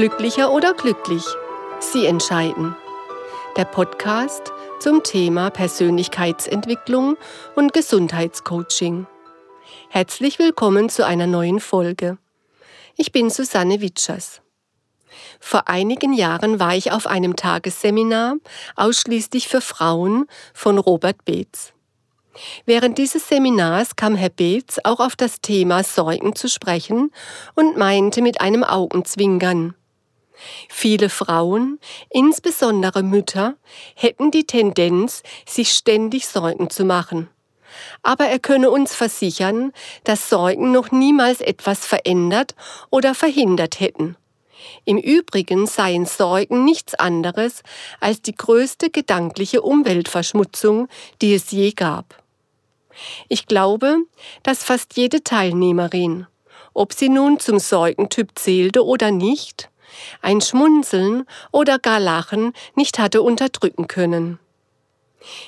Glücklicher oder glücklich? Sie entscheiden. Der Podcast zum Thema Persönlichkeitsentwicklung und Gesundheitscoaching. Herzlich willkommen zu einer neuen Folge. Ich bin Susanne Witschers. Vor einigen Jahren war ich auf einem Tagesseminar ausschließlich für Frauen von Robert Beetz. Während dieses Seminars kam Herr Beetz auch auf das Thema Sorgen zu sprechen und meinte mit einem Augenzwinkern, Viele Frauen, insbesondere Mütter, hätten die Tendenz, sich ständig Sorgen zu machen. Aber er könne uns versichern, dass Sorgen noch niemals etwas verändert oder verhindert hätten. Im Übrigen seien Sorgen nichts anderes als die größte gedankliche Umweltverschmutzung, die es je gab. Ich glaube, dass fast jede Teilnehmerin, ob sie nun zum Säugentyp zählte oder nicht, ein Schmunzeln oder gar Lachen nicht hatte unterdrücken können.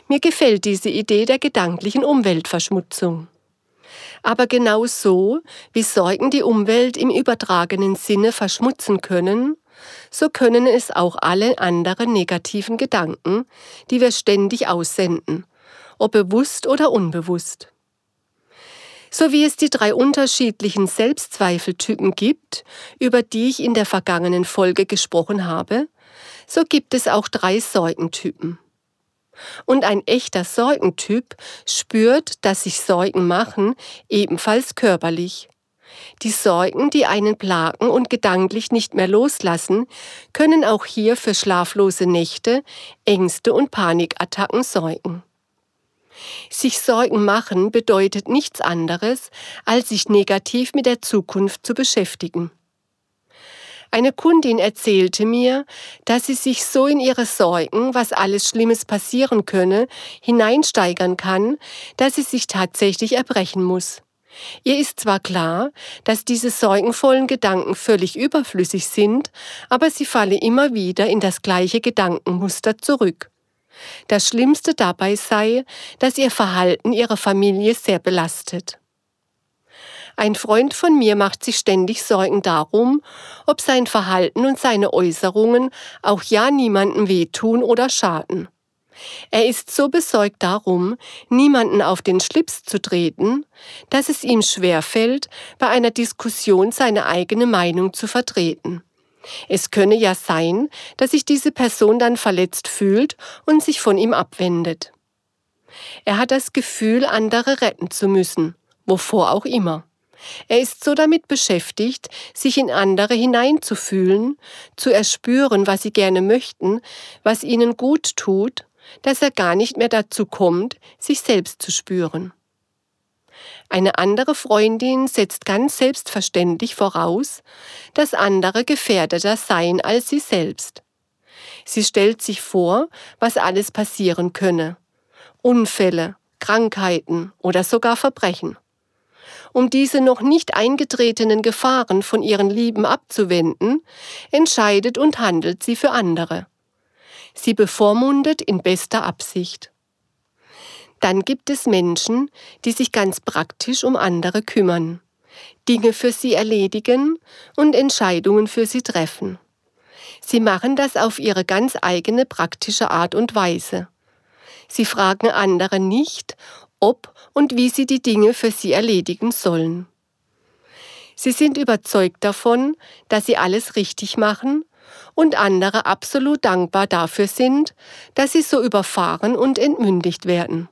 Mir gefällt diese Idee der gedanklichen Umweltverschmutzung. Aber genau so, wie Säugen die Umwelt im übertragenen Sinne verschmutzen können, so können es auch alle anderen negativen Gedanken, die wir ständig aussenden, ob bewusst oder unbewusst. So wie es die drei unterschiedlichen Selbstzweifeltypen gibt, über die ich in der vergangenen Folge gesprochen habe, so gibt es auch drei Sorgentypen. Und ein echter Sorgentyp spürt, dass sich Sorgen machen, ebenfalls körperlich. Die Sorgen, die einen plagen und gedanklich nicht mehr loslassen, können auch hier für schlaflose Nächte, Ängste und Panikattacken sorgen. Sich Sorgen machen bedeutet nichts anderes, als sich negativ mit der Zukunft zu beschäftigen. Eine Kundin erzählte mir, dass sie sich so in ihre Sorgen, was alles Schlimmes passieren könne, hineinsteigern kann, dass sie sich tatsächlich erbrechen muss. Ihr ist zwar klar, dass diese sorgenvollen Gedanken völlig überflüssig sind, aber sie falle immer wieder in das gleiche Gedankenmuster zurück. Das Schlimmste dabei sei, dass ihr Verhalten ihre Familie sehr belastet. Ein Freund von mir macht sich ständig Sorgen darum, ob sein Verhalten und seine Äußerungen auch ja niemandem wehtun oder schaden. Er ist so besorgt darum, niemanden auf den Schlips zu treten, dass es ihm schwerfällt, bei einer Diskussion seine eigene Meinung zu vertreten. Es könne ja sein, dass sich diese Person dann verletzt fühlt und sich von ihm abwendet. Er hat das Gefühl, andere retten zu müssen, wovor auch immer. Er ist so damit beschäftigt, sich in andere hineinzufühlen, zu erspüren, was sie gerne möchten, was ihnen gut tut, dass er gar nicht mehr dazu kommt, sich selbst zu spüren. Eine andere Freundin setzt ganz selbstverständlich voraus, dass andere gefährdeter seien als sie selbst. Sie stellt sich vor, was alles passieren könne. Unfälle, Krankheiten oder sogar Verbrechen. Um diese noch nicht eingetretenen Gefahren von ihren Lieben abzuwenden, entscheidet und handelt sie für andere. Sie bevormundet in bester Absicht. Dann gibt es Menschen, die sich ganz praktisch um andere kümmern, Dinge für sie erledigen und Entscheidungen für sie treffen. Sie machen das auf ihre ganz eigene praktische Art und Weise. Sie fragen andere nicht, ob und wie sie die Dinge für sie erledigen sollen. Sie sind überzeugt davon, dass sie alles richtig machen und andere absolut dankbar dafür sind, dass sie so überfahren und entmündigt werden.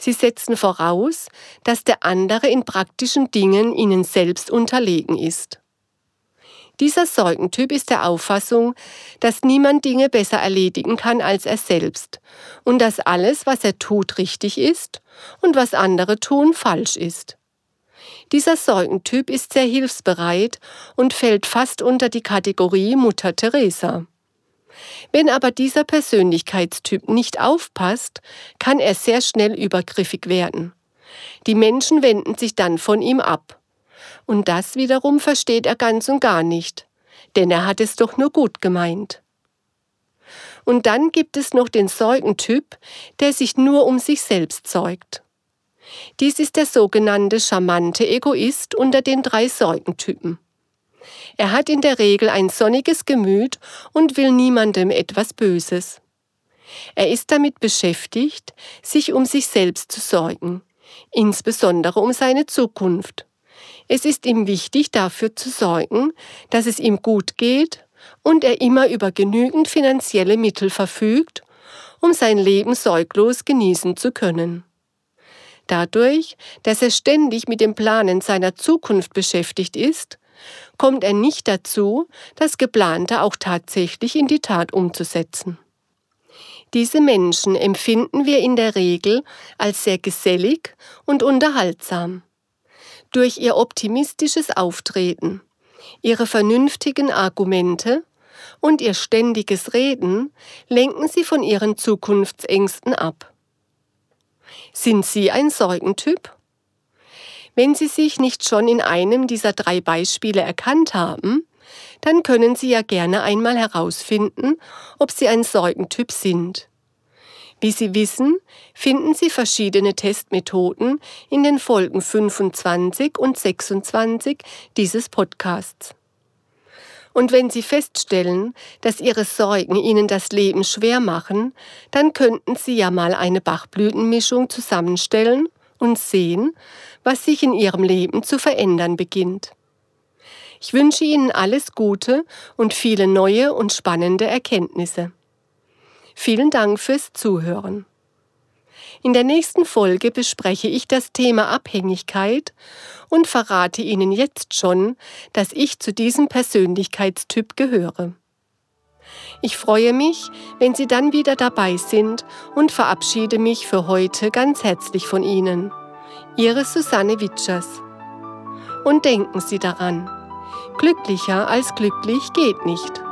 Sie setzen voraus, dass der andere in praktischen Dingen ihnen selbst unterlegen ist. Dieser Sorgentyp ist der Auffassung, dass niemand Dinge besser erledigen kann als er selbst und dass alles, was er tut, richtig ist und was andere tun, falsch ist. Dieser Sorgentyp ist sehr hilfsbereit und fällt fast unter die Kategorie Mutter Teresa. Wenn aber dieser Persönlichkeitstyp nicht aufpasst, kann er sehr schnell übergriffig werden. Die Menschen wenden sich dann von ihm ab. Und das wiederum versteht er ganz und gar nicht, denn er hat es doch nur gut gemeint. Und dann gibt es noch den Sorgentyp, der sich nur um sich selbst sorgt. Dies ist der sogenannte charmante Egoist unter den drei Sorgentypen. Er hat in der Regel ein sonniges Gemüt und will niemandem etwas Böses. Er ist damit beschäftigt, sich um sich selbst zu sorgen, insbesondere um seine Zukunft. Es ist ihm wichtig, dafür zu sorgen, dass es ihm gut geht und er immer über genügend finanzielle Mittel verfügt, um sein Leben sorglos genießen zu können. Dadurch, dass er ständig mit dem Planen seiner Zukunft beschäftigt ist, kommt er nicht dazu, das Geplante auch tatsächlich in die Tat umzusetzen. Diese Menschen empfinden wir in der Regel als sehr gesellig und unterhaltsam. Durch ihr optimistisches Auftreten, ihre vernünftigen Argumente und ihr ständiges Reden lenken sie von ihren Zukunftsängsten ab. Sind Sie ein Sorgentyp? Wenn Sie sich nicht schon in einem dieser drei Beispiele erkannt haben, dann können Sie ja gerne einmal herausfinden, ob Sie ein Sorgentyp sind. Wie Sie wissen, finden Sie verschiedene Testmethoden in den Folgen 25 und 26 dieses Podcasts. Und wenn Sie feststellen, dass Ihre Sorgen Ihnen das Leben schwer machen, dann könnten Sie ja mal eine Bachblütenmischung zusammenstellen und sehen, was sich in Ihrem Leben zu verändern beginnt. Ich wünsche Ihnen alles Gute und viele neue und spannende Erkenntnisse. Vielen Dank fürs Zuhören. In der nächsten Folge bespreche ich das Thema Abhängigkeit und verrate Ihnen jetzt schon, dass ich zu diesem Persönlichkeitstyp gehöre. Ich freue mich, wenn Sie dann wieder dabei sind und verabschiede mich für heute ganz herzlich von Ihnen. Ihre Susanne Witschers. Und denken Sie daran, glücklicher als glücklich geht nicht.